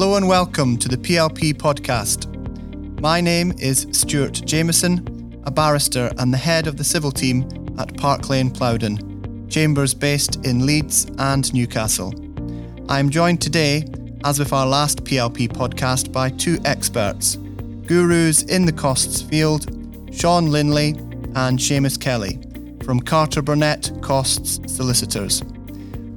Hello and welcome to the PLP podcast. My name is Stuart Jamieson, a barrister and the head of the civil team at Park Lane Plowden, chambers based in Leeds and Newcastle. I am joined today, as with our last PLP podcast, by two experts, gurus in the costs field, Sean Linley and Seamus Kelly from Carter Burnett Costs Solicitors.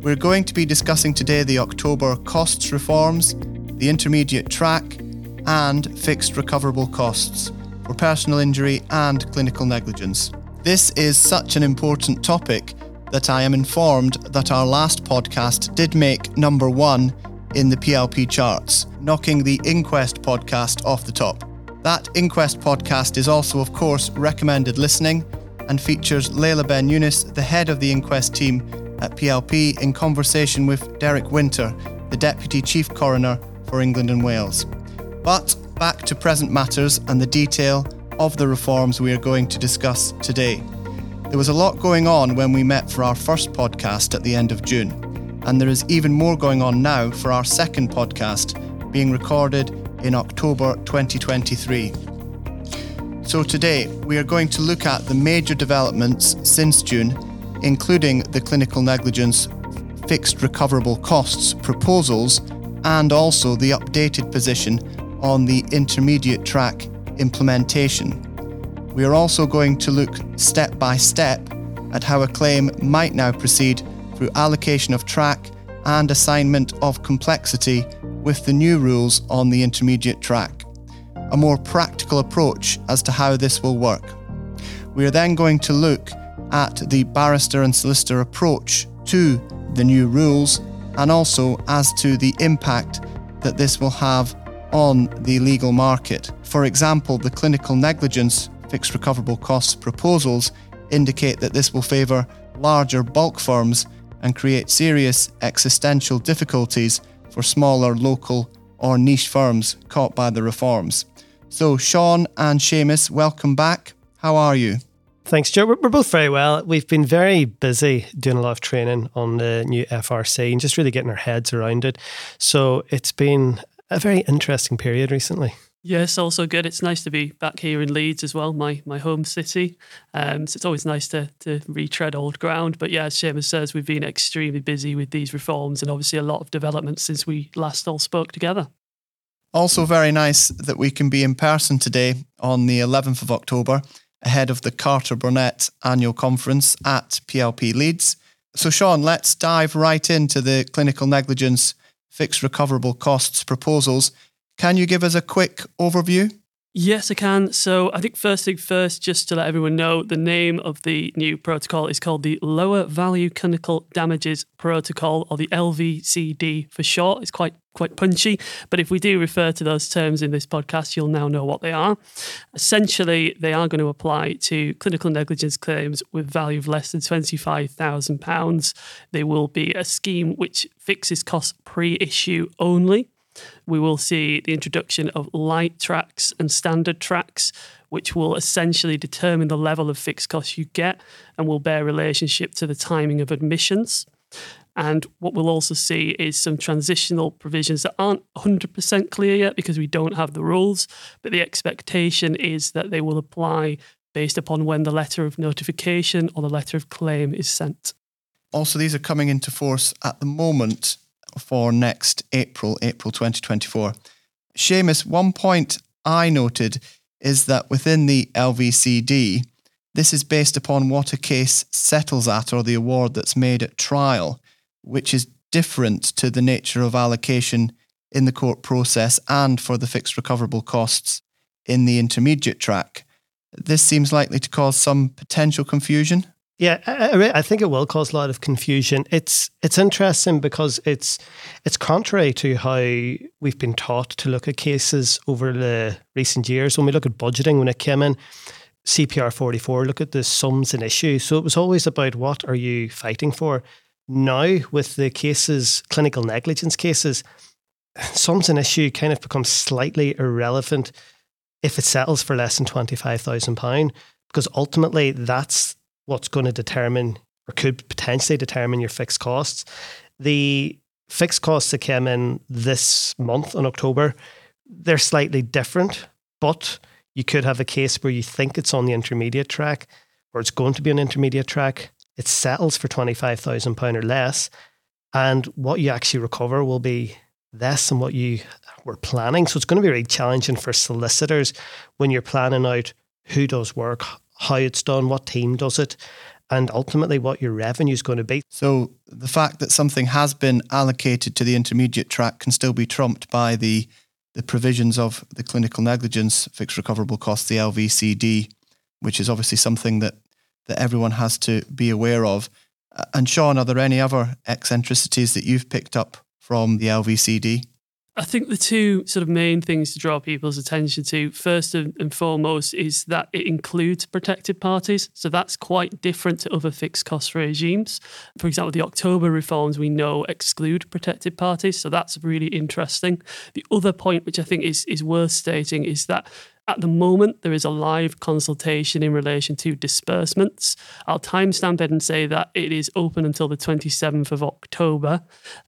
We're going to be discussing today the October costs reforms, the intermediate track, and fixed recoverable costs for personal injury and clinical negligence. This is such an important topic that I am informed that our last podcast did make number one in the PLP charts, knocking the Inquest podcast off the top. That Inquest podcast is also, of course, recommended listening and features Leila Ben Younis, the head of the Inquest team at PLP, in conversation with Derek Winter, the Deputy Chief Coroner for England and Wales. But back to present matters and the detail of the reforms we are going to discuss today. There was a lot going on when we met for our first podcast at the end of June, and there is even more going on now for our second podcast, being recorded in October 2023. So today, we are going to look at the major developments since June, including the clinical negligence fixed recoverable costs proposals and also the updated position on the intermediate track implementation. We are also going to look step by step at how a claim might now proceed through allocation of track and assignment of complexity with the new rules on the intermediate track. A more practical approach as to how this will work. We are then going to look at the barrister and solicitor approach to the new rules and also as to the impact that this will have on the legal market. For example, the clinical negligence fixed recoverable costs proposals indicate that this will favour larger bulk firms and create serious existential difficulties for smaller local or niche firms caught by the reforms. So, Sean and Seamus, welcome back. How are you? Thanks, Joe. We're both very well. We've been very busy doing a lot of training on the new FRC and just really getting our heads around it. So it's been a very interesting period recently. Yes, also good. It's nice to be back here in Leeds as well, my my home city. Um, so it's always nice to to retread old ground. But yeah, as Seamus says, we've been extremely busy with these reforms and obviously a lot of developments since we last all spoke together. Also, very nice that we can be in person today on the 11th of October ahead of the Carter Burnett annual conference at PLP Leeds. So, Sean, let's dive right into the clinical negligence fixed recoverable costs proposals. Can you give us a quick overview? Yes, I can. So I think first thing first, just to let everyone know, the name of the new protocol is called the Lower Value Clinical Damages Protocol, or the LVCD for short. It's quite quite punchy, but if we do refer to those terms in this podcast, you'll now know what they are. Essentially, they are going to apply to clinical negligence claims with value of less than £25,000. They will be a scheme which fixes costs pre-issue only we will see the introduction of light tracks and standard tracks, which will essentially determine the level of fixed costs you get and will bear relationship to the timing of admissions. And what we'll also see is some transitional provisions that aren't 100% clear yet because we don't have the rules, but the expectation is that they will apply based upon when the letter of notification or the letter of claim is sent. Also, these are coming into force at the moment for next April, April 2024. Seamus, one point I noted is that within the LVCD, this is based upon what a case settles at or the award that's made at trial, which is different to the nature of allocation in the court process and for the fixed recoverable costs in the intermediate track. This seems likely to cause some potential confusion. Yeah, I, I, think it will cause a lot of confusion. It's it's interesting because it's it's contrary to how we've been taught to look at cases over the recent years. When we look at budgeting, when it came in, CPR forty four, look at the sums and issues. So it was always about what are you fighting for. Now with the cases, clinical negligence cases, sums and issue kind of becomes slightly irrelevant if it settles for less than twenty five thousand pound, because ultimately that's what's going to determine or could potentially determine your fixed costs. The Fixed costs that came in this month in October, they're slightly different, but you could have a case where you think it's on the intermediate track or it's going to be an intermediate track. It settles for £25,000 or less. And what you actually recover will be less than what you were planning. So it's going to be really challenging for solicitors when you're planning out who does work, how it's done, what team does it, and ultimately what your revenue is going to be. So the fact that something has been allocated to the intermediate track can still be trumped by the the provisions of the clinical negligence fixed recoverable cost, the LVCD, which is obviously something that that everyone has to be aware of. And Sean, are there any other eccentricities that you've picked up from the LVCD? I think the two sort of main things to draw people's attention to, first and foremost, is that it includes protected parties. So that's quite different to other fixed cost regimes. For example, the October reforms we know exclude protected parties. So that's really interesting. The other point, which I think is, is worth stating, is that at the moment, there is a live consultation in relation to disbursements. I'll timestamp it and say that it is open until the 27th of October.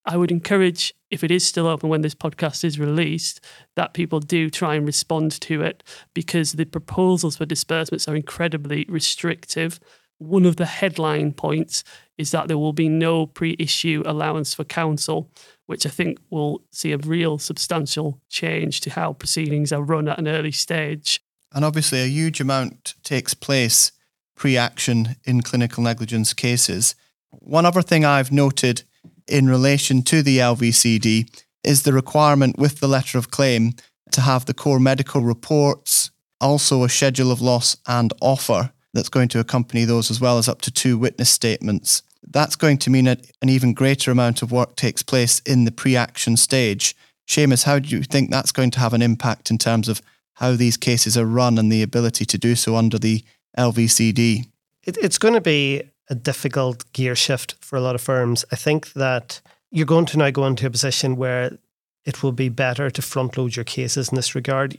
I would encourage, if it is still open when this podcast is released, that people do try and respond to it because the proposals for disbursements are incredibly restrictive. One of the headline points is that there will be no pre issue allowance for counsel which I think will see a real substantial change to how proceedings are run at an early stage. And obviously, a huge amount takes place pre action in clinical negligence cases. One other thing I've noted in relation to the LVCD is the requirement with the letter of claim to have the core medical reports, also a schedule of loss and offer that's going to accompany those, as well as up to two witness statements that's going to mean an even greater amount of work takes place in the pre action stage. Seamus, how do you think that's going to have an impact in terms of how these cases are run and the ability to do so under the LVCD? It, it's going to be a difficult gear shift for a lot of firms. I think that you're going to now go into a position where it will be better to front load your cases in this regard.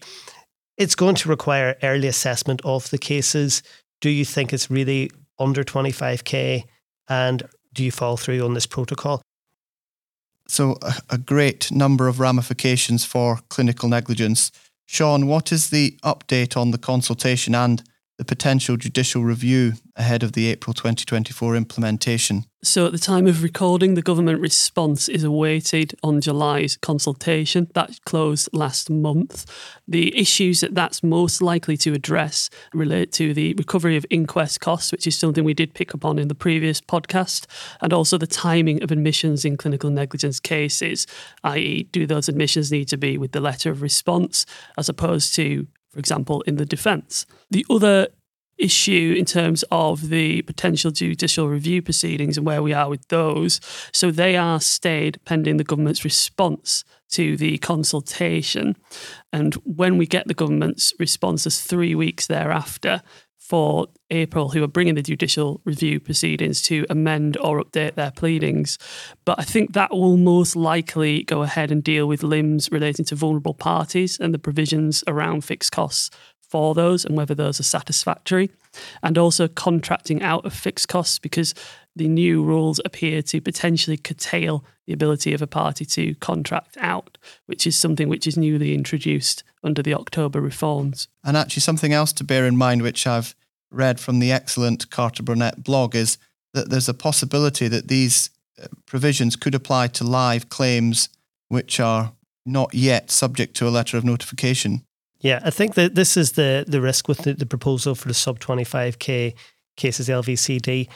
It's going to require early assessment of the cases. Do you think it's really under 25k? And do you fall through on this protocol? So, a, a great number of ramifications for clinical negligence. Sean, what is the update on the consultation and the potential judicial review ahead of the April 2024 implementation? So, at the time of recording, the government response is awaited on July's consultation. That closed last month. The issues that that's most likely to address relate to the recovery of inquest costs, which is something we did pick up on in the previous podcast, and also the timing of admissions in clinical negligence cases, i.e., do those admissions need to be with the letter of response as opposed to for example, in the defence. The other issue in terms of the potential judicial review proceedings and where we are with those. So they are stayed pending the government's response to the consultation. And when we get the government's response, there's three weeks thereafter for APIL who are bringing the judicial review proceedings to amend or update their pleadings. But I think that will most likely go ahead and deal with limbs relating to vulnerable parties and the provisions around fixed costs for those and whether those are satisfactory. And also contracting out of fixed costs because the new rules appear to potentially curtail the ability of a party to contract out, which is something which is newly introduced under the October reforms. And actually, something else to bear in mind, which I've read from the excellent Carter Burnett blog, is that there's a possibility that these uh, provisions could apply to live claims which are not yet subject to a letter of notification. Yeah, I think that this is the the risk with the, the proposal for the sub 25k cases LVCD.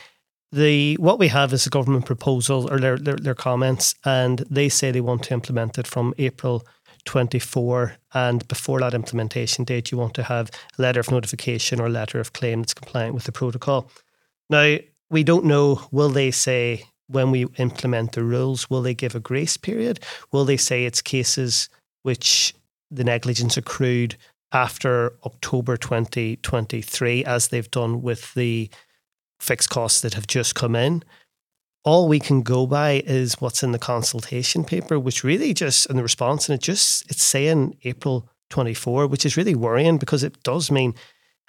The what we have is a government proposal or their, their, their comments, and they say they want to implement it from April 24. And before that implementation date, you want to have a letter of notification or letter of claim that's compliant with the protocol. Now, we don't know, will they say when we implement the rules, will they give a grace period? Will they say it's cases which the negligence accrued after October 2023, as they've done with the fixed costs that have just come in? All we can go by is what's in the consultation paper, which really just in the response, and it just it's saying April 24, which is really worrying because it does mean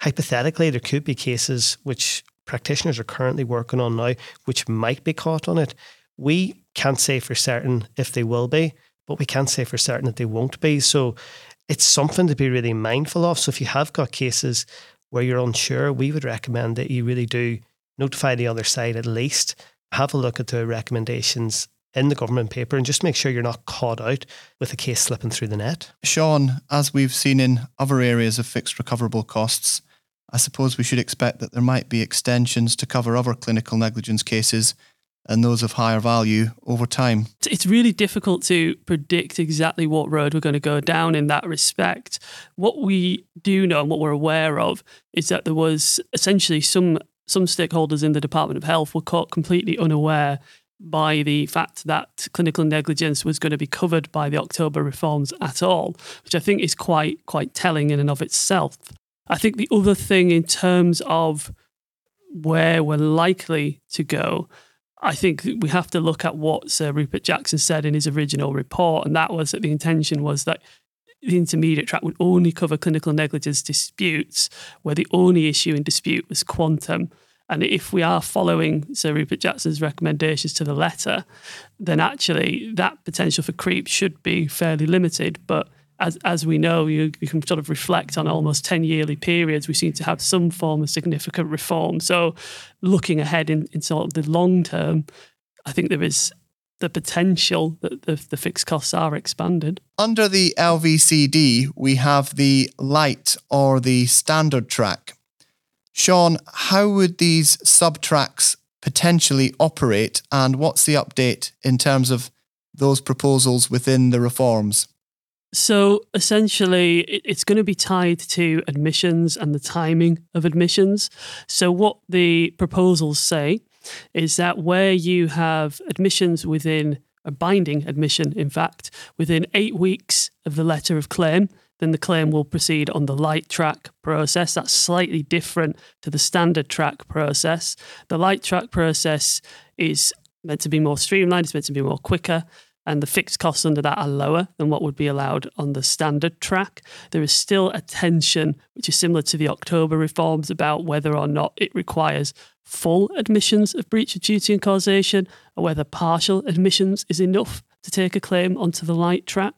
hypothetically there could be cases which practitioners are currently working on now, which might be caught on it. we can't say for certain if they will be, but we can't say for certain that they won't be. So it's something to be really mindful of. So if you have got cases where you're unsure, we would recommend that you really do notify the other side at least, have a look at the recommendations in the government paper and just make sure you're not caught out with a case slipping through the net. Sean, as we've seen in other areas of fixed recoverable costs, I suppose we should expect that there might be extensions to cover other clinical negligence cases and those of higher value over time. It's really difficult to predict exactly what road we're going to go down in that respect. What we do know and what we're aware of is that there was essentially some some stakeholders in the Department of Health were caught completely unaware by the fact that clinical negligence was going to be covered by the October reforms at all, which I think is quite quite telling in and of itself. I think the other thing in terms of where we're likely to go I think we have to look at what Sir Rupert Jackson said in his original report, and that was that the intention was that the intermediate track would only cover clinical negligence disputes where the only issue in dispute was quantum. And if we are following Sir Rupert Jackson's recommendations to the letter, then actually that potential for creep should be fairly limited. But as, as we know, you, you can sort of reflect on almost 10 yearly periods. We seem to have some form of significant reform. So, looking ahead in, in sort of the long term, I think there is the potential that the, the fixed costs are expanded. Under the LVCD, we have the light or the standard track. Sean, how would these subtracks potentially operate, and what's the update in terms of those proposals within the reforms? So essentially, it's going to be tied to admissions and the timing of admissions. So, what the proposals say is that where you have admissions within a binding admission, in fact, within eight weeks of the letter of claim, then the claim will proceed on the light track process. That's slightly different to the standard track process. The light track process is meant to be more streamlined, it's meant to be more quicker and the fixed costs under that are lower than what would be allowed on the standard track. There is still a tension, which is similar to the October reforms, about whether or not it requires full admissions of breach of duty and causation or whether partial admissions is enough to take a claim onto the light track.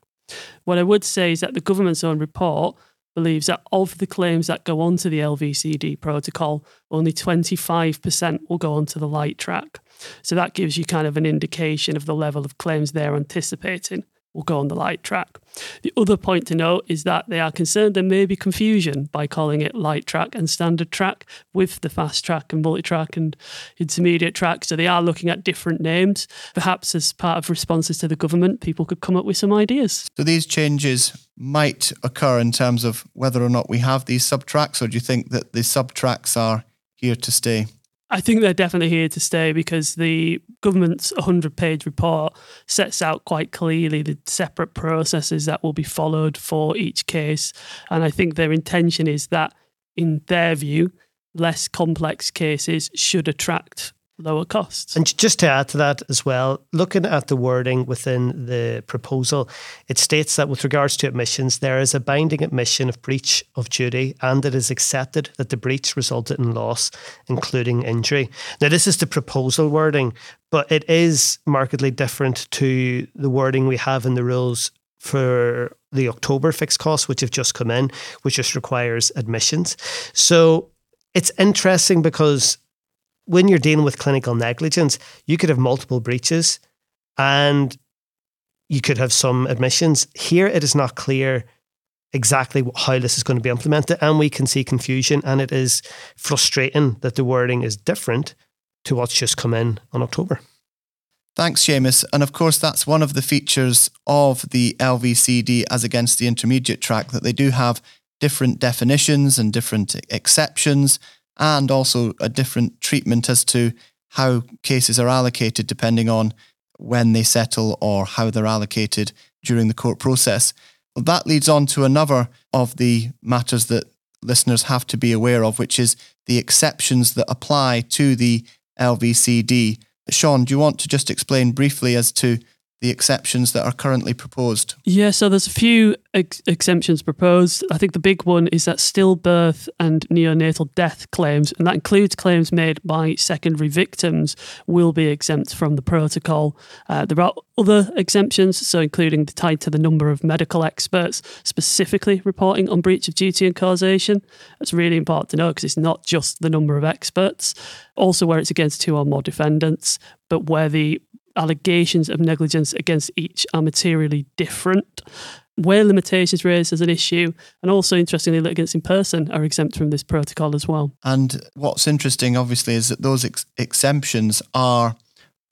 What I would say is that the government's own report believes that of the claims that go onto the LVCD protocol, only 25% will go onto the light track. So that gives you kind of an indication of the level of claims they're anticipating will go on the light track. The other point to note is that they are concerned there may be confusion by calling it light track and standard track with the fast track and multi track and intermediate track. So they are looking at different names. Perhaps as part of responses to the government, people could come up with some ideas. So these changes might occur in terms of whether or not we have these sub tracks, or do you think that the sub tracks are here to stay? I think they're definitely here to stay because the government's 100 page report sets out quite clearly the separate processes that will be followed for each case. And I think their intention is that, in their view, less complex cases should attract lower costs. And just to add to that as well, looking at the wording within the proposal, it states that with regards to admissions, there is a binding admission of breach of duty and it is accepted that the breach resulted in loss, including injury. Now, this is the proposal wording, but it is markedly different to the wording we have in the rules for the October fixed costs, which have just come in, which just requires admissions. So it's interesting because when you're dealing with clinical negligence, you could have multiple breaches and you could have some admissions. Here, it is not clear exactly how this is going to be implemented, and we can see confusion. And it is frustrating that the wording is different to what's just come in on October. Thanks, Seamus. And of course, that's one of the features of the LVCD as against the intermediate track that they do have different definitions and different exceptions and also a different treatment as to how cases are allocated depending on when they settle or how they're allocated during the court process. That leads on to another of the matters that listeners have to be aware of, which is the exceptions that apply to the LVCD. Sean, do you want to just explain briefly as to the exceptions that are currently proposed? Yeah, so there's a few ex- exemptions proposed. I think the big one is that stillbirth and neonatal death claims, and that includes claims made by secondary victims, will be exempt from the protocol. Uh, there are other exemptions, so including tied to the number of medical experts specifically reporting on breach of duty and causation. That's really important to know because it's not just the number of experts, also where it's against two or more defendants, but where the allegations of negligence against each are materially different. Where limitations raised as an issue, and also interestingly, litigants in person are exempt from this protocol as well. And what's interesting, obviously, is that those ex- exemptions are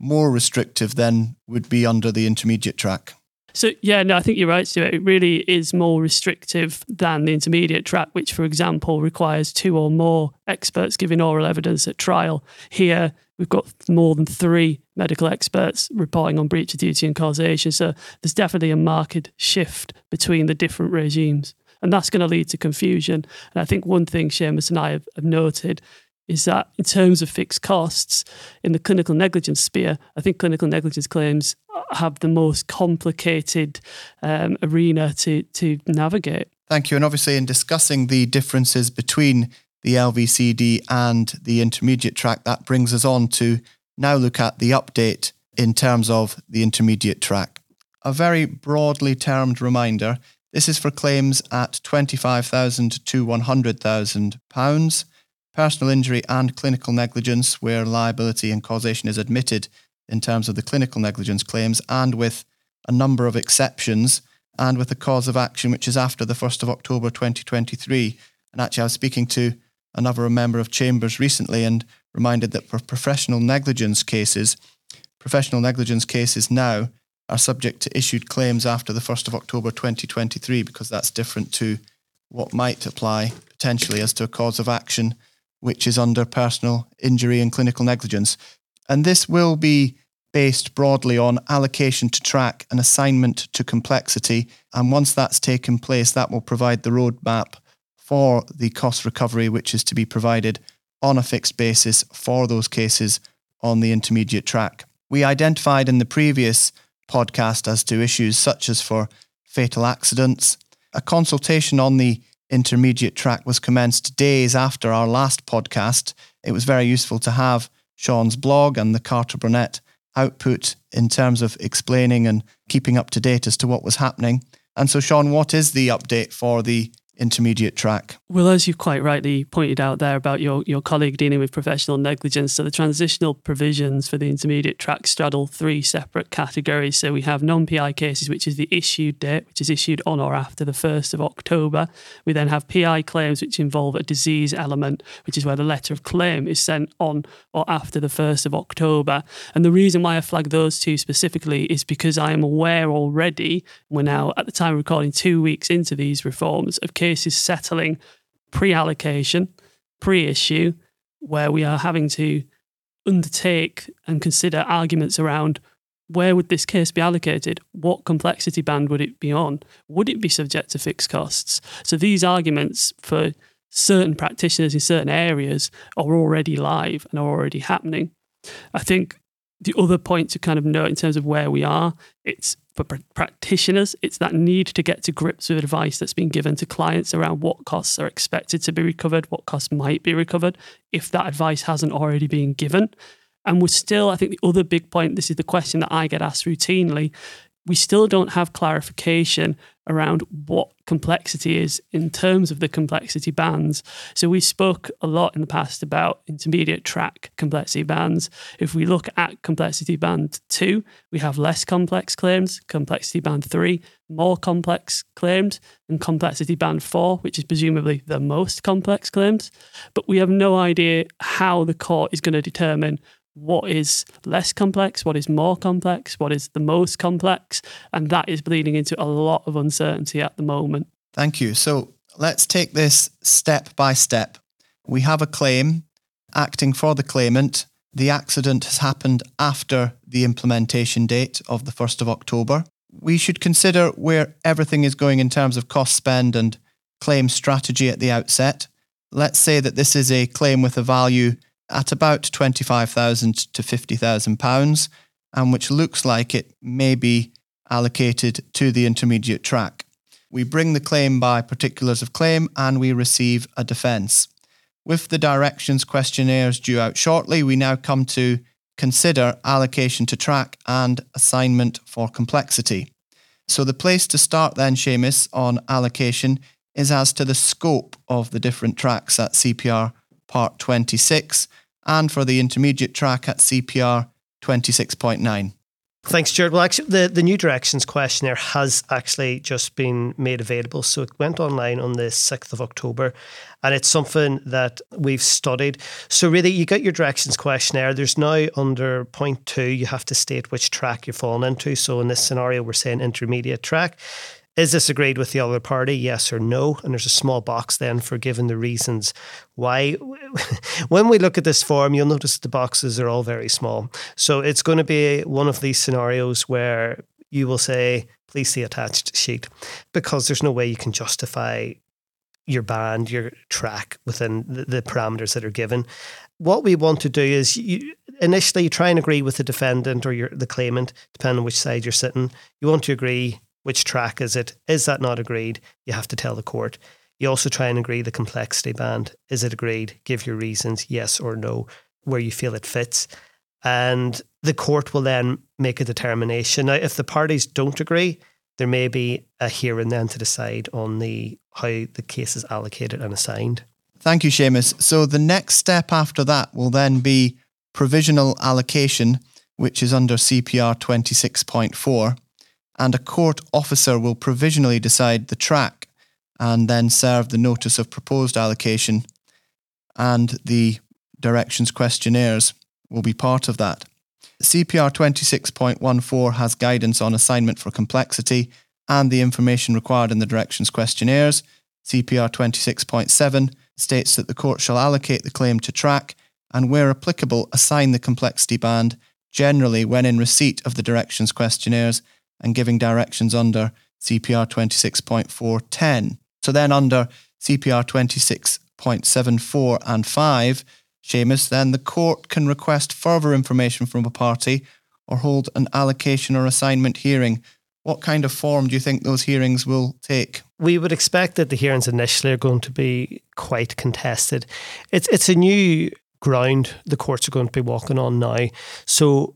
more restrictive than would be under the intermediate track. So yeah, no, I think you're right, Stuart. It really is more restrictive than the intermediate track, which, for example, requires two or more experts giving oral evidence at trial. Here, we've got more than three medical experts reporting on breach of duty and causation. So there's definitely a marked shift between the different regimes, and that's going to lead to confusion. And I think one thing Seamus and I have, have noted is that in terms of fixed costs in the clinical negligence sphere, I think clinical negligence claims have the most complicated um, arena to to navigate. Thank you. And obviously, in discussing the differences between the LVCD and the intermediate track, that brings us on to now look at the update in terms of the intermediate track. A very broadly termed reminder this is for claims at £25,000 to £100,000, personal injury and clinical negligence, where liability and causation is admitted in terms of the clinical negligence claims, and with a number of exceptions, and with a cause of action which is after the 1st of October 2023. And actually, I was speaking to another member of Chambers recently and reminded that for professional negligence cases, professional negligence cases now are subject to issued claims after the 1st of October 2023 because that's different to what might apply potentially as to a cause of action which is under personal injury and clinical negligence. And this will be based broadly on allocation to track and assignment to complexity. And once that's taken place, that will provide the roadmap for the cost recovery, which is to be provided on a fixed basis for those cases on the intermediate track. We identified in the previous podcast as to issues such as for fatal accidents. A consultation on the intermediate track was commenced days after our last podcast. It was very useful to have Sean's blog and the Carter Burnett output in terms of explaining and keeping up to date as to what was happening. And so, Sean, what is the update for the intermediate track. Well, as you quite rightly pointed out there about your, your colleague dealing with professional negligence, so the transitional provisions for the intermediate track straddle three separate categories. So we have non PI cases, which is the issued date, which is issued on or after the 1st of October. We then have PI claims, which involve a disease element, which is where the letter of claim is sent on or after the 1st of October. And the reason why I flag those two specifically is because I am aware already, we're now at the time of recording two weeks into these reforms, of cases settling pre allocation, pre issue, where we are having to undertake and consider arguments around where would this case be allocated? What complexity band would it be on? Would it be subject to fixed costs? So these arguments for certain practitioners in certain areas are already live and are already happening. I think the other point to kind of note in terms of where we are, it's for pr- practitioners, it's that need to get to grips with advice that's been given to clients around what costs are expected to be recovered, what costs might be recovered, if that advice hasn't already been given. And we're still, I think the other big point, this is the question that I get asked routinely, we still don't have clarification around what complexity is in terms of the complexity bands. So we spoke a lot in the past about intermediate track complexity bands. If we look at complexity band 2, we have less complex claims, complexity band 3, more complex claims, and complexity band 4, which is presumably the most complex claims. But we have no idea how the court is going to determine what is less complex, what is more complex, what is the most complex, and that is bleeding into a lot of uncertainty at the moment. Thank you. So let's take this step by step. We have a claim acting for the claimant. The accident has happened after the implementation date of the 1st of October. We should consider where everything is going in terms of cost spend and claim strategy at the outset. Let's say that this is a claim with a value at about 25,000 to 50,000 pounds. and which looks like it may be allocated to the intermediate track. We bring the claim by particulars of claim and we receive a defence. With the directions questionnaires due out shortly, we now come to consider allocation to track and assignment for complexity. So the place to start then, Seamus, on allocation is as to the scope of the different tracks at CPR Part 26 and for the intermediate track at CPR 26.9. Thanks, Stuart. Well, actually, the, the new directions questionnaire has actually just been made available. So it went online on the 6th of October, and it's something that we've studied. So, really, you get your directions questionnaire. There's now under point two, you have to state which track you're falling into. So, in this scenario, we're saying intermediate track. Is this agreed with the other party? Yes or no? And there's a small box then for giving the reasons why. when we look at this form, you'll notice the boxes are all very small. So it's going to be one of these scenarios where you will say, please see attached sheet, because there's no way you can justify your band, your track within the, parameters that are given. What we want to do is you, initially try and agree with the defendant or your, the claimant, depending on which side you're sitting. You want to agree which track is it? Is that not agreed? You have to tell the court. You also try and agree the complexity band. Is it agreed? Give your reasons, yes or no, where you feel it fits. And the court will then make a determination. Now, if the parties don't agree, there may be a hearing then to decide on the how the case is allocated and assigned. Thank you, Seamus. So the next step after that will then be provisional allocation, which is under CPR 26.4 and a court officer will provisionally decide the track and then serve the notice of proposed allocation, and the directions questionnaires will be part of that. CPR 26.14 has guidance on assignment for complexity and the information required in the directions questionnaires. CPR 26.7 states that the court shall allocate the claim to track and, where applicable, assign the complexity band, generally when in receipt of the directions questionnaires and giving directions under CPR 26.410. So then under CPR 26.74 and 5, Seamus, then the court can request further information from a party or hold an allocation or assignment hearing. What kind of form do you think those hearings will take? We would expect that the hearings initially are going to be quite contested. It's it's a new ground the courts are going to be walking on now. So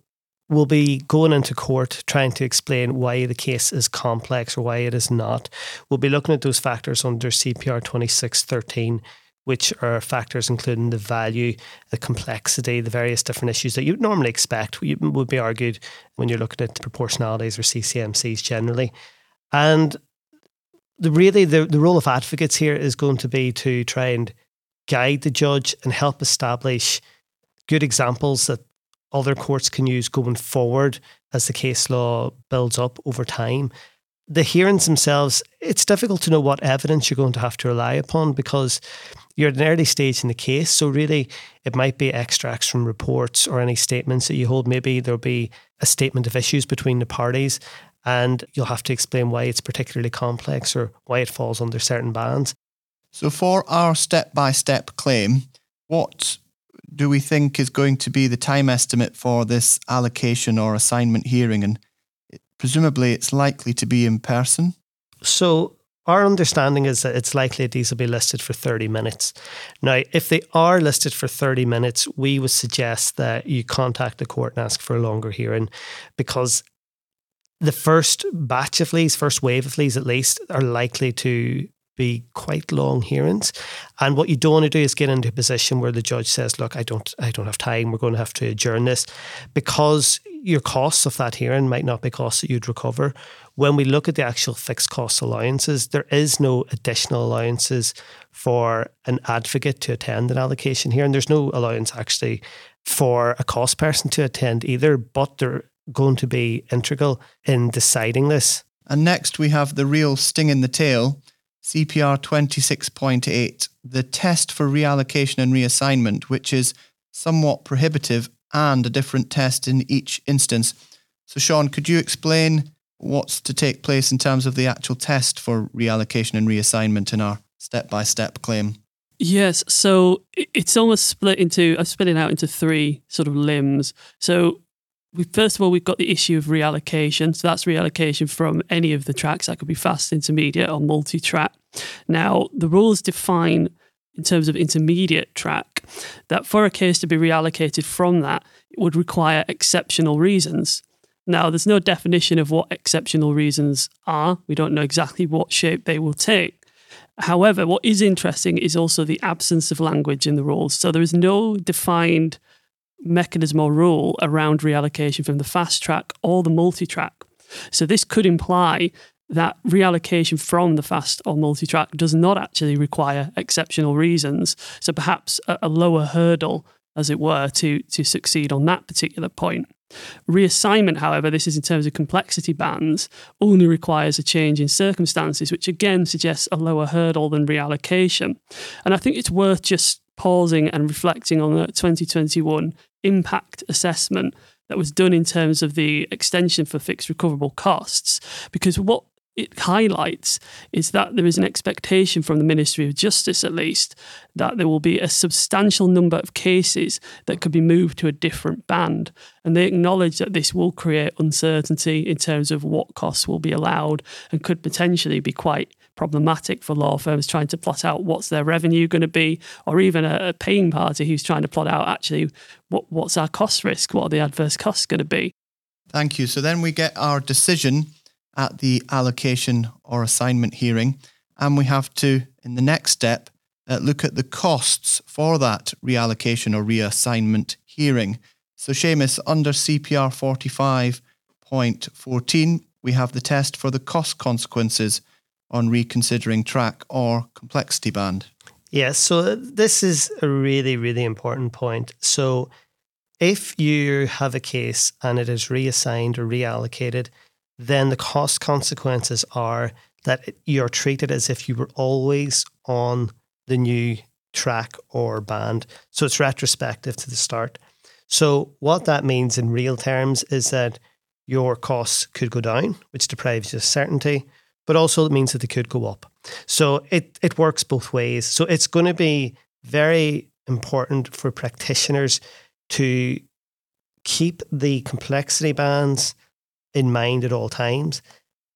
will be going into court trying to explain why the case is complex or why it is not. We'll be looking at those factors under CPR 2613, which are factors including the value, the complexity, the various different issues that you'd normally expect would be argued when you're looking at proportionalities or CCMCs generally. And the really the, the role of advocates here is going to be to try and guide the judge and help establish good examples that other courts can use going forward as the case law builds up over time. The hearings themselves, it's difficult to know what evidence you're going to have to rely upon because you're at an early stage in the case. So, really, it might be extracts from reports or any statements that you hold. Maybe there'll be a statement of issues between the parties, and you'll have to explain why it's particularly complex or why it falls under certain bands. So, for our step by step claim, what do we think is going to be the time estimate for this allocation or assignment hearing? And presumably it's likely to be in person. So, our understanding is that it's likely these will be listed for 30 minutes. Now, if they are listed for 30 minutes, we would suggest that you contact the court and ask for a longer hearing because the first batch of leads, first wave of leads at least, are likely to be quite long hearings. And what you don't want to do is get into a position where the judge says, look, I don't I don't have time, we're going to have to adjourn this because your costs of that hearing might not be costs that you'd recover. When we look at the actual fixed cost allowances, there is no additional allowances for an advocate to attend an allocation hearing. There's no allowance actually for a cost person to attend either, but they're going to be integral in deciding this. And next we have the real sting in the tail CPR 26.8, the test for reallocation and reassignment, which is somewhat prohibitive and a different test in each instance. So, Sean, could you explain what's to take place in terms of the actual test for reallocation and reassignment in our step by step claim? Yes, so it's almost split into, uh, I've split it out into three sort of limbs. So we, first of all, we've got the issue of reallocation. So that's reallocation from any of the tracks. That could be fast, intermediate, or multi track. Now, the rules define in terms of intermediate track that for a case to be reallocated from that, it would require exceptional reasons. Now, there's no definition of what exceptional reasons are. We don't know exactly what shape they will take. However, what is interesting is also the absence of language in the rules. So there is no defined mechanism or rule around reallocation from the fast track or the multi track. So this could imply that reallocation from the fast or multi track does not actually require exceptional reasons. So perhaps a, a, lower hurdle, as it were, to, to succeed on that particular point. Reassignment, however, this is in terms of complexity bands, only requires a change in circumstances, which again suggests a lower hurdle than reallocation. And I think it's worth just pausing and reflecting on the 2021 impact assessment that was done in terms of the extension for fixed recoverable costs. Because what it highlights is that there is an expectation from the Ministry of Justice, at least, that there will be a substantial number of cases that could be moved to a different band. And they acknowledge that this will create uncertainty in terms of what costs will be allowed and could potentially be quite problematic for law firms trying to plot out what's their revenue going to be, or even a, a paying party who's trying to plot out actually what, what's our cost risk, what are the adverse costs going to be. Thank you. So then we get our decision at the allocation or assignment hearing. And we have to, in the next step, uh, look at the costs for that reallocation or reassignment hearing. So, Seamus, under CPR 45.14, we have the test for the cost consequences on reconsidering track or complexity band. Yes, so this is a really, really important point. So, if you have a case and it is reassigned or reallocated, then the cost consequences are that you're treated as if you were always on the new track or band. So it's retrospective to the start. So, what that means in real terms is that your costs could go down, which deprives you of certainty, but also it means that they could go up. So, it, it works both ways. So, it's going to be very important for practitioners to keep the complexity bands in mind at all times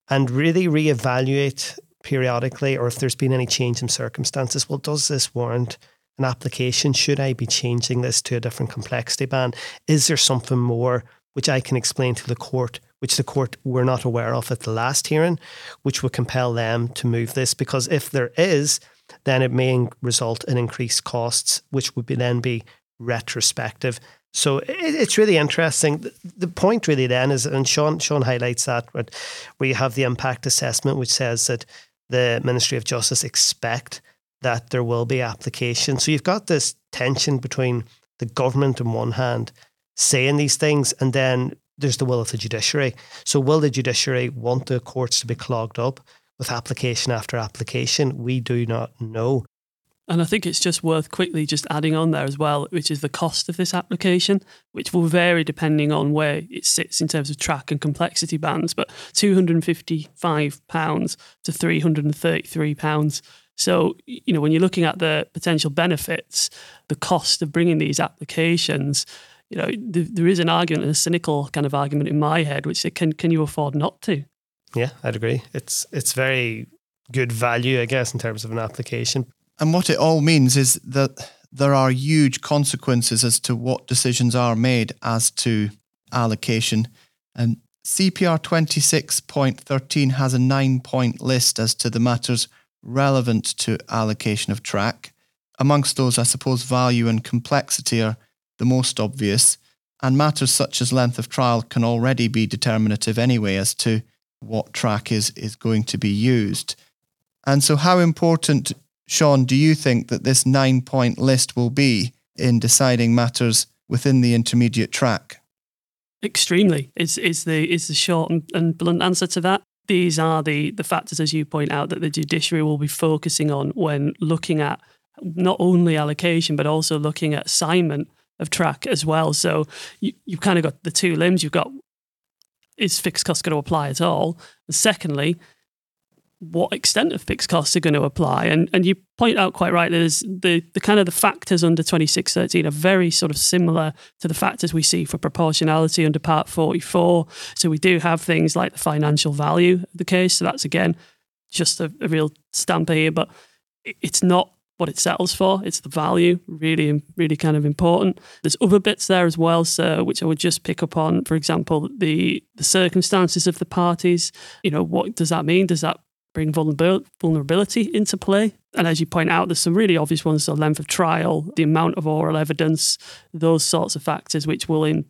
and really reevaluate periodically or if there's been any change in circumstances. Well, does this warrant an application? Should I be changing this to a different complexity band? Is there something more which I can explain to the court, which the court were not aware of at the last hearing, which would compel them to move this? Because if there is, then it may result in increased costs, which would be then be retrospective. So it, it's really interesting. The point really then is, and Sean Sean highlights that, you have the impact assessment, which says that the Ministry of Justice expect that there will be application. So you've got this tension between the government on one hand saying these things, and then there's the will of the judiciary. So will the judiciary want the courts to be clogged up with application after application? We do not know. And I think it's just worth quickly just adding on there as well, which is the cost of this application, which will vary depending on where it sits in terms of track and complexity bands, but £255 to £333. So, you know, when you're looking at the potential benefits, the cost of bringing these applications, you know, th- there is an argument, a cynical kind of argument in my head, which is, can can you afford not to? Yeah, I'd agree. It's it's very good value, I guess, in terms of an application. And what it all means is that there are huge consequences as to what decisions are made as to allocation. And CPR 26.13 has a nine point list as to the matters relevant to allocation of track. Amongst those, I suppose value and complexity are the most obvious, and matters such as length of trial can already be determinative anyway as to what track is, is going to be used. And so, how important Sean, do you think that this nine point list will be in deciding matters within the intermediate track? Extremely is is the is the short and, and blunt answer to that. These are the the factors, as you point out, that the judiciary will be focusing on when looking at not only allocation but also looking at assignment of track as well. So you, you've kind of got the two limbs. You've got is fixed cost going to apply at all? And secondly, what extent of fixed costs are going to apply. And and you point out quite right, there's the, the kind of the factors under 2613 are very sort of similar to the factors we see for proportionality under Part 44. So we do have things like the financial value of the case. So that's again just a, a real stamper here, but it's not what it settles for. It's the value, really, really kind of important. There's other bits there as well, so which I would just pick up on. For example, the the circumstances of the parties. You know, what does that mean? Does that bring vulnerability into play. And as you point out, there's some really obvious ones the length of trial, the amount of oral evidence, those sorts of factors which will in,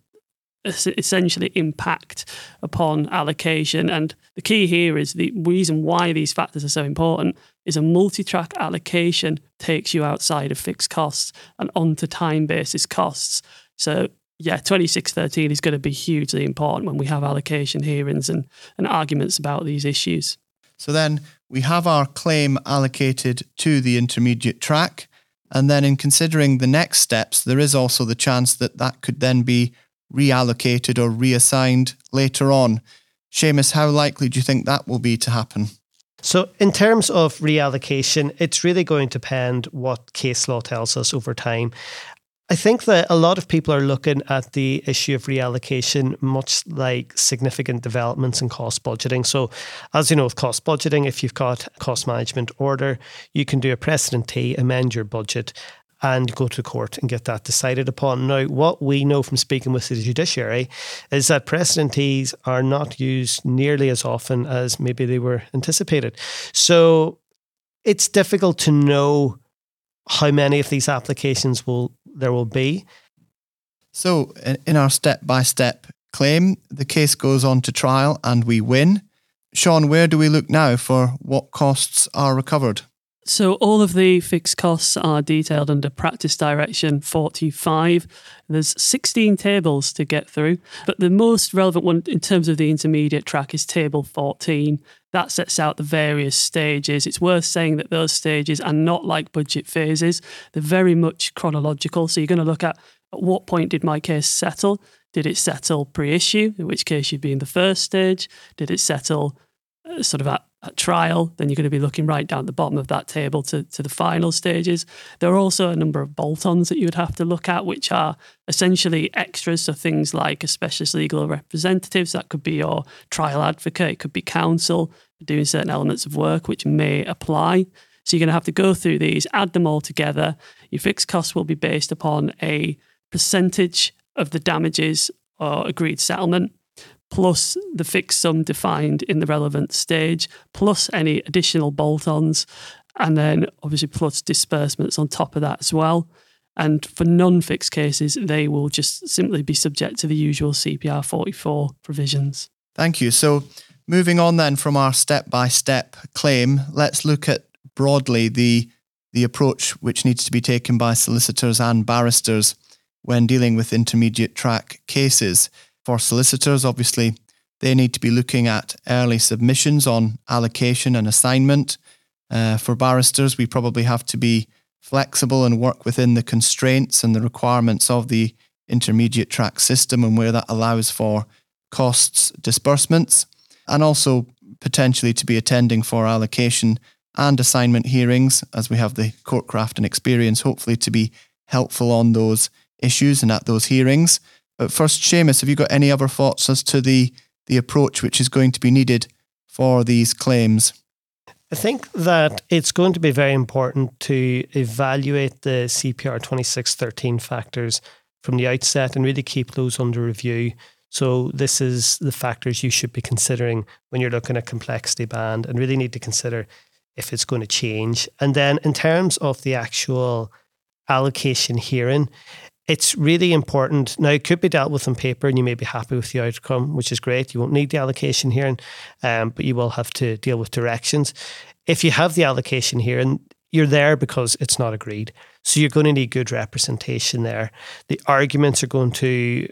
essentially impact upon allocation. And the key here is the reason why these factors are so important is a multi track allocation takes you outside of fixed costs and onto time basis costs. So yeah, 2613 is going to be hugely important when we have allocation hearings and, and arguments about these issues. So then we have our claim allocated to the intermediate track. And then in considering the next steps, there is also the chance that that could then be reallocated or reassigned later on. Seamus, how likely do you think that will be to happen? So, in terms of reallocation, it's really going to depend what case law tells us over time. I think that a lot of people are looking at the issue of reallocation much like significant developments in cost budgeting. So, as you know, with cost budgeting, if you've got cost management order, you can do a precedent T, amend your budget, and go to court and get that decided upon. Now, what we know from speaking with the judiciary is that precedent Ts are not used nearly as often as maybe they were anticipated. So, it's difficult to know how many of these applications will there will be. So, in our step by step claim, the case goes on to trial and we win. Sean, where do we look now for what costs are recovered? So, all of the fixed costs are detailed under Practice Direction 45. There's 16 tables to get through, but the most relevant one in terms of the intermediate track is Table 14. That sets out the various stages. It's worth saying that those stages are not like budget phases, they're very much chronological. So, you're going to look at at what point did my case settle? Did it settle pre issue, in which case you'd be in the first stage? Did it settle Uh, sort of at at trial, then you're going to be looking right down the bottom of that table to, to the final stages. There are also a number of bolt ons that you would have to look at, which are essentially extras. So things like a specialist legal representatives, that could be your trial advocate, it could be counsel doing certain elements of work which may apply. So you're going to have to go through these, add them all together. Your fixed costs will be based upon a percentage of the damages or agreed settlement plus the fixed sum defined in the relevant stage, plus any additional bolt ons, and then obviously plus disbursements on top of that as well. And for non fixed cases, they will just simply be subject to the usual CPR 44 provisions. Thank you. So, moving on then from our step by step claim, let's look at broadly the, the approach which needs to be taken by solicitors and barristers when dealing with intermediate track cases for solicitors, obviously, they need to be looking at early submissions on allocation and assignment. Uh, for barristers, we probably have to be flexible and work within the constraints and the requirements of the intermediate track system and where that allows for costs disbursements, and also potentially to be attending for allocation and assignment hearings, as we have the courtcraft and experience, hopefully to be helpful on those issues and at those hearings. But first, Seamus, have you got any other thoughts as to the, the approach which is going to be needed for these claims? I think that it's going to be very important to evaluate the CPR 2613 factors from the outset and really keep those under review. So, this is the factors you should be considering when you're looking at complexity band and really need to consider if it's going to change. And then, in terms of the actual allocation hearing, it's really important. Now, it could be dealt with on paper and you may be happy with the outcome, which is great. You won't need the allocation here, um, but you will have to deal with directions. If you have the allocation here and you're there because it's not agreed, so you're going to need good representation there. The arguments are going to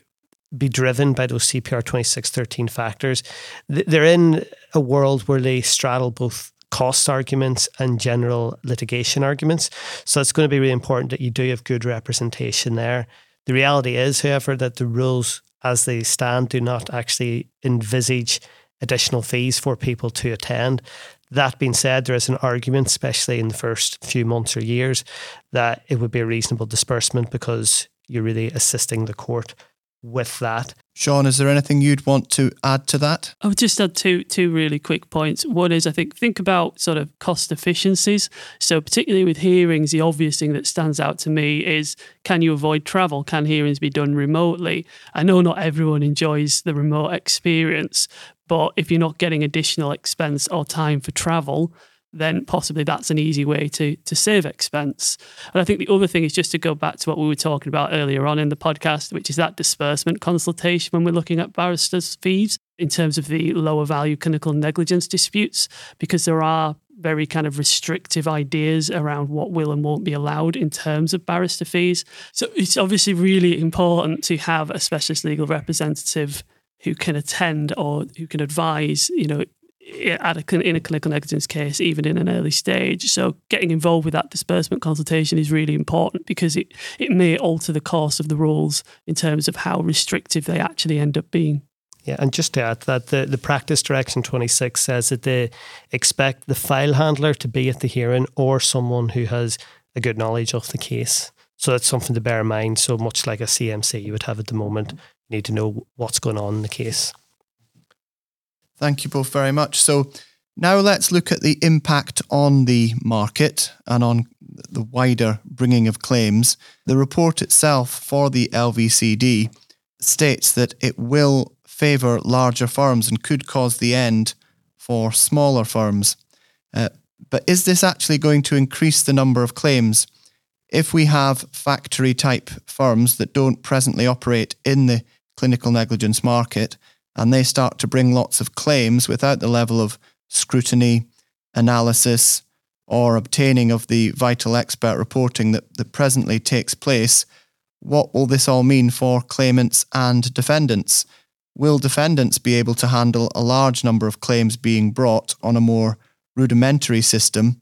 be driven by those CPR 2613 factors. They're in a world where they straddle both cost arguments and general litigation arguments. So it's going to be really important that you do have good representation there. The reality is, however, that the rules as they stand do not actually envisage additional fees for people to attend. That being said, there is an argument, especially in the first few months or years, that it would be a reasonable disbursement because you're really assisting the court with that. Sean, is there anything you'd want to add to that? I would just add two two really quick points. One is I think think about sort of cost efficiencies. So particularly with hearings, the obvious thing that stands out to me is can you avoid travel? Can hearings be done remotely? I know not everyone enjoys the remote experience, but if you're not getting additional expense or time for travel, then possibly that's an easy way to to save expense. And I think the other thing is just to go back to what we were talking about earlier on in the podcast, which is that disbursement consultation when we're looking at barristers' fees in terms of the lower value clinical negligence disputes, because there are very kind of restrictive ideas around what will and won't be allowed in terms of barrister fees. So it's obviously really important to have a specialist legal representative who can attend or who can advise, you know, in a clinical negligence case, even in an early stage. So getting involved with that disbursement consultation is really important because it, it may alter the course of the rules in terms of how restrictive they actually end up being. Yeah, and just to add that, the, the practice direction 26 says that they expect the file handler to be at the hearing or someone who has a good knowledge of the case. So that's something to bear in mind. So much like a CMC you would have at the moment, you need to know what's going on in the case. Thank you both very much. So now let's look at the impact on the market and on the wider bringing of claims. The report itself for the LVCD states that it will favour larger firms and could cause the end for smaller firms. Uh, but is this actually going to increase the number of claims? If we have factory type firms that don't presently operate in the clinical negligence market, and they start to bring lots of claims without the level of scrutiny, analysis, or obtaining of the vital expert reporting that, that presently takes place, what will this all mean for claimants and defendants? Will defendants be able to handle a large number of claims being brought on a more rudimentary system?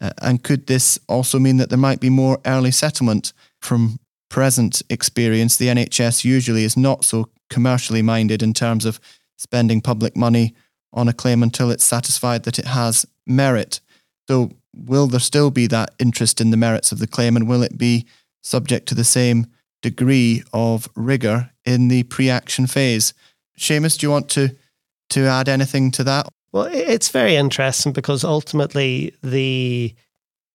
Uh, and could this also mean that there might be more early settlement? From present experience, the NHS usually is not so commercially minded in terms of spending public money on a claim until it's satisfied that it has merit. So, will there still be that interest in the merits of the claim, and will it be subject to the same degree of rigor in the pre-action phase? Seamus, do you want to to add anything to that? Well, it's very interesting because ultimately the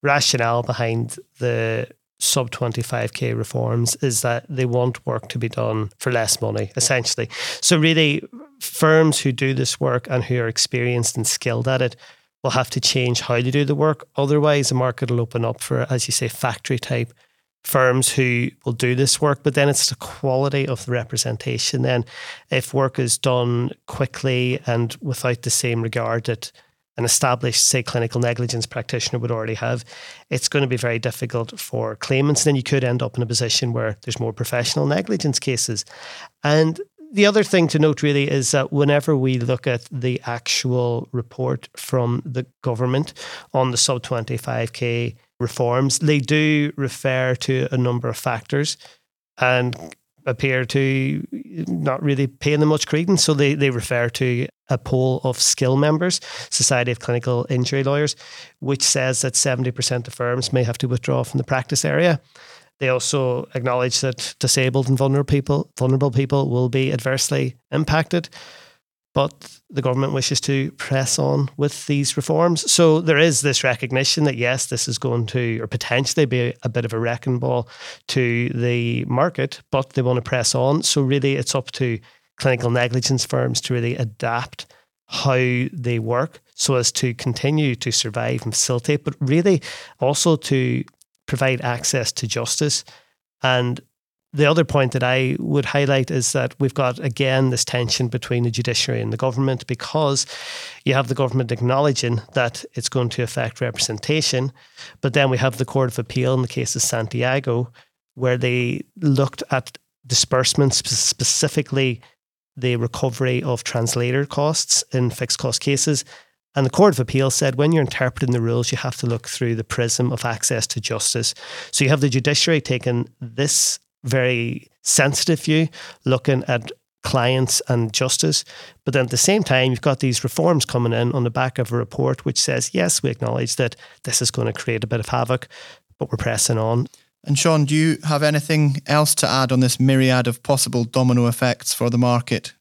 rationale behind the sub 25k reforms is that they want work to be done for less money essentially. So really firms who do this work and who are experienced and skilled at it will have to change how they do the work. Otherwise the market will open up for as you say factory type firms who will do this work but then it's the quality of the representation. Then if work is done quickly and without the same regard that an established, say, clinical negligence practitioner would already have, it's going to be very difficult for claimants. Then you could end up in a position where there's more professional negligence cases. And the other thing to note really is that whenever we look at the actual report from the government on the sub 25k reforms, they do refer to a number of factors. And appear to not really paying them much credence. So they, they refer to a poll of SCIL members, Society of Clinical Injury Lawyers, which says that 70% of firms may have to withdraw from the practice area. They also acknowledge that disabled and vulnerable people, vulnerable people will be adversely impacted but the government wishes to press on with these reforms. So there is this recognition that yes, this is going to or potentially be a bit of a wrecking ball to the market, but they want to press on. So really, it's up to clinical negligence firms to really adapt how they work so as to continue to survive and facilitate, but really also to provide access to justice and the other point that I would highlight is that we've got again this tension between the judiciary and the government because you have the government acknowledging that it's going to affect representation, but then we have the Court of Appeal in the case of Santiago, where they looked at disbursements specifically the recovery of translator costs in fixed cost cases. And the Court of Appeal said when you're interpreting the rules, you have to look through the prism of access to justice. So you have the judiciary taking this very sensitive view, looking at clients and justice. But then at the same time, you've got these reforms coming in on the back of a report which says, yes, we acknowledge that this is going to create a bit of havoc, but we're pressing on. And Sean, do you have anything else to add on this myriad of possible domino effects for the market?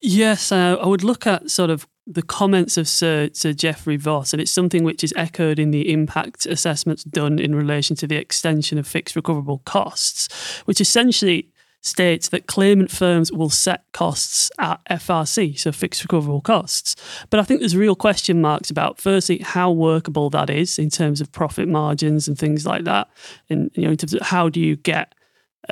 Yes, uh, I would look at sort of the comments of Sir, Sir Geoffrey Vos, and it's something which is echoed in the impact assessments done in relation to the extension of fixed recoverable costs, which essentially states that claimant firms will set costs at FRC, so fixed recoverable costs. But I think there's real question marks about, firstly, how workable that is in terms of profit margins and things like that. And, you know, in terms of how do you get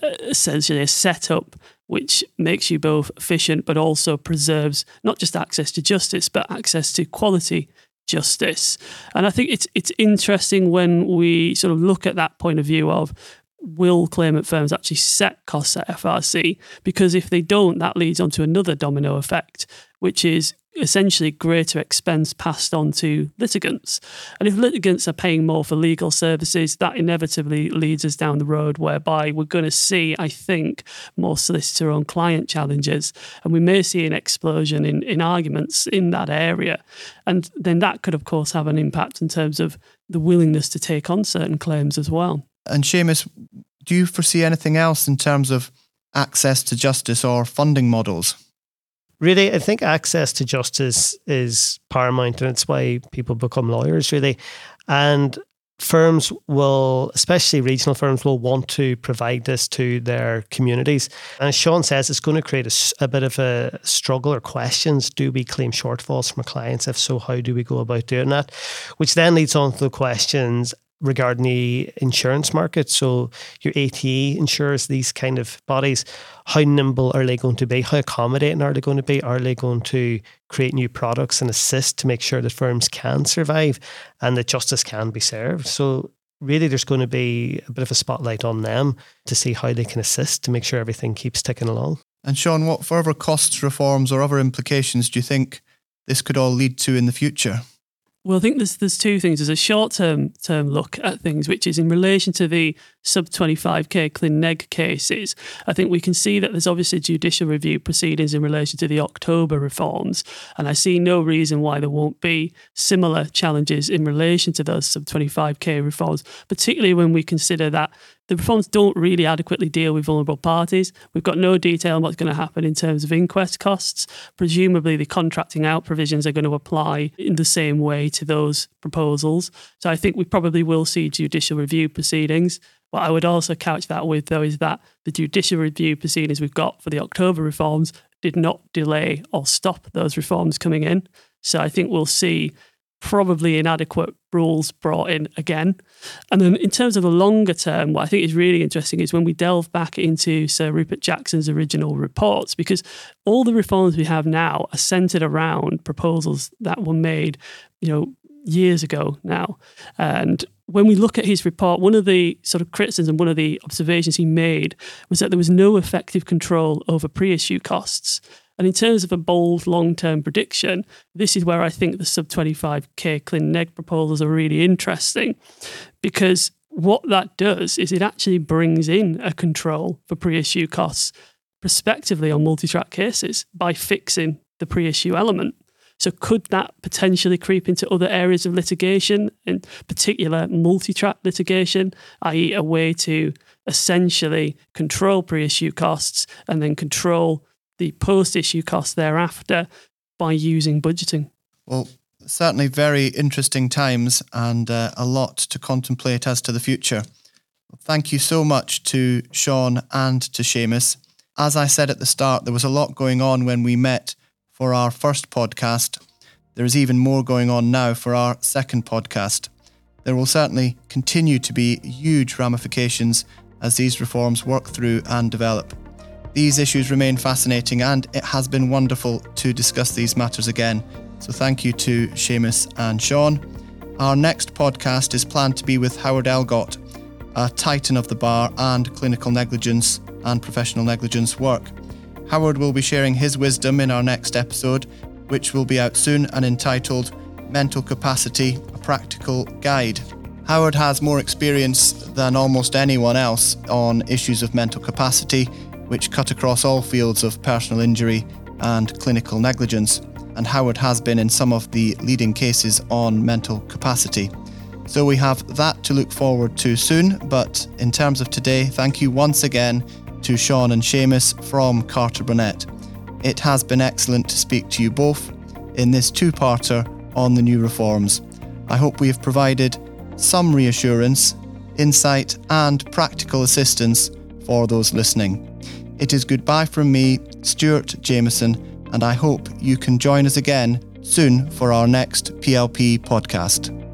uh, essentially a setup which makes you both efficient but also preserves not just access to justice but access to quality justice. And I think it's it's interesting when we sort of look at that point of view of will claimant firms actually set costs at FRC? Because if they don't, that leads on to another domino effect, which is essentially greater expense passed on to litigants. And if litigants are paying more for legal services, that inevitably leads us down the road whereby we're going to see, I think, more solicitor owned client challenges. And we may see an explosion in, in arguments in that area. And then that could, of course, have an impact in terms of the willingness to take on certain claims as well. And Seamus, do you foresee anything else in terms of access to justice or funding models? Really, I think access to justice is paramount, and it's why people become lawyers, really. And firms will, especially regional firms, will want to provide this to their communities. And as Sean says, it's going to create a, a, bit of a struggle or questions. Do we claim shortfalls from our clients? If so, how do we go about doing that? Which then leads on to the questions regarding the insurance market. So your ATE insures these kind of bodies, how nimble are they going to be? How accommodating are they going to be? Are they going to create new products and assist to make sure that firms can survive and that justice can be served? So really there's going to be a bit of a spotlight on them to see how they can assist to make sure everything keeps ticking along. And Sean, what further costs reforms or other implications do you think this could all lead to in the future? Well, I think there's there's two things. There's a short term term look at things, which is in relation to the sub 25k Clin Neg cases. I think we can see that there's obviously judicial review proceedings in relation to the October reforms, and I see no reason why there won't be similar challenges in relation to those sub 25k reforms, particularly when we consider that the reforms don't really adequately deal with vulnerable parties. We've got no detail on what's going to happen in terms of inquest costs. Presumably, the contracting out provisions are going to apply in the same way to those proposals. So I think we probably will see judicial review proceedings. What I would also couch that with, though, is that the judicial review proceedings we've got for the October reforms did not delay or stop those reforms coming in. So I think we'll see probably inadequate rules brought in again. And then in terms of the longer term, what I think is really interesting is when we delve back into Sir Rupert Jackson's original reports, because all the reforms we have now are centered around proposals that were made, you know, years ago now. And when we look at his report, one of the sort of criticisms and one of the observations he made was that there was no effective control over pre-issue costs. And in terms of a bold long term prediction, this is where I think the sub 25k Clin Neg proposals are really interesting because what that does is it actually brings in a control for pre issue costs prospectively on multi track cases by fixing the pre issue element. So, could that potentially creep into other areas of litigation, in particular multi track litigation, i.e., a way to essentially control pre issue costs and then control the post issue costs thereafter by using budgeting. Well, certainly very interesting times and uh, a lot to contemplate as to the future. Thank you so much to Sean and to Seamus. As I said at the start, there was a lot going on when we met for our first podcast. There is even more going on now for our second podcast. There will certainly continue to be huge ramifications as these reforms work through and develop. These issues remain fascinating, and it has been wonderful to discuss these matters again. So, thank you to Seamus and Sean. Our next podcast is planned to be with Howard Elgot, a titan of the bar and clinical negligence and professional negligence work. Howard will be sharing his wisdom in our next episode, which will be out soon and entitled Mental Capacity A Practical Guide. Howard has more experience than almost anyone else on issues of mental capacity which cut across all fields of personal injury and clinical negligence, and how it has been in some of the leading cases on mental capacity. So we have that to look forward to soon, but in terms of today, thank you once again to Sean and Seamus from Carter Burnett. It has been excellent to speak to you both in this two parter on the new reforms. I hope we have provided some reassurance, insight, and practical assistance for those listening. It is goodbye from me, Stuart Jamieson, and I hope you can join us again soon for our next PLP podcast.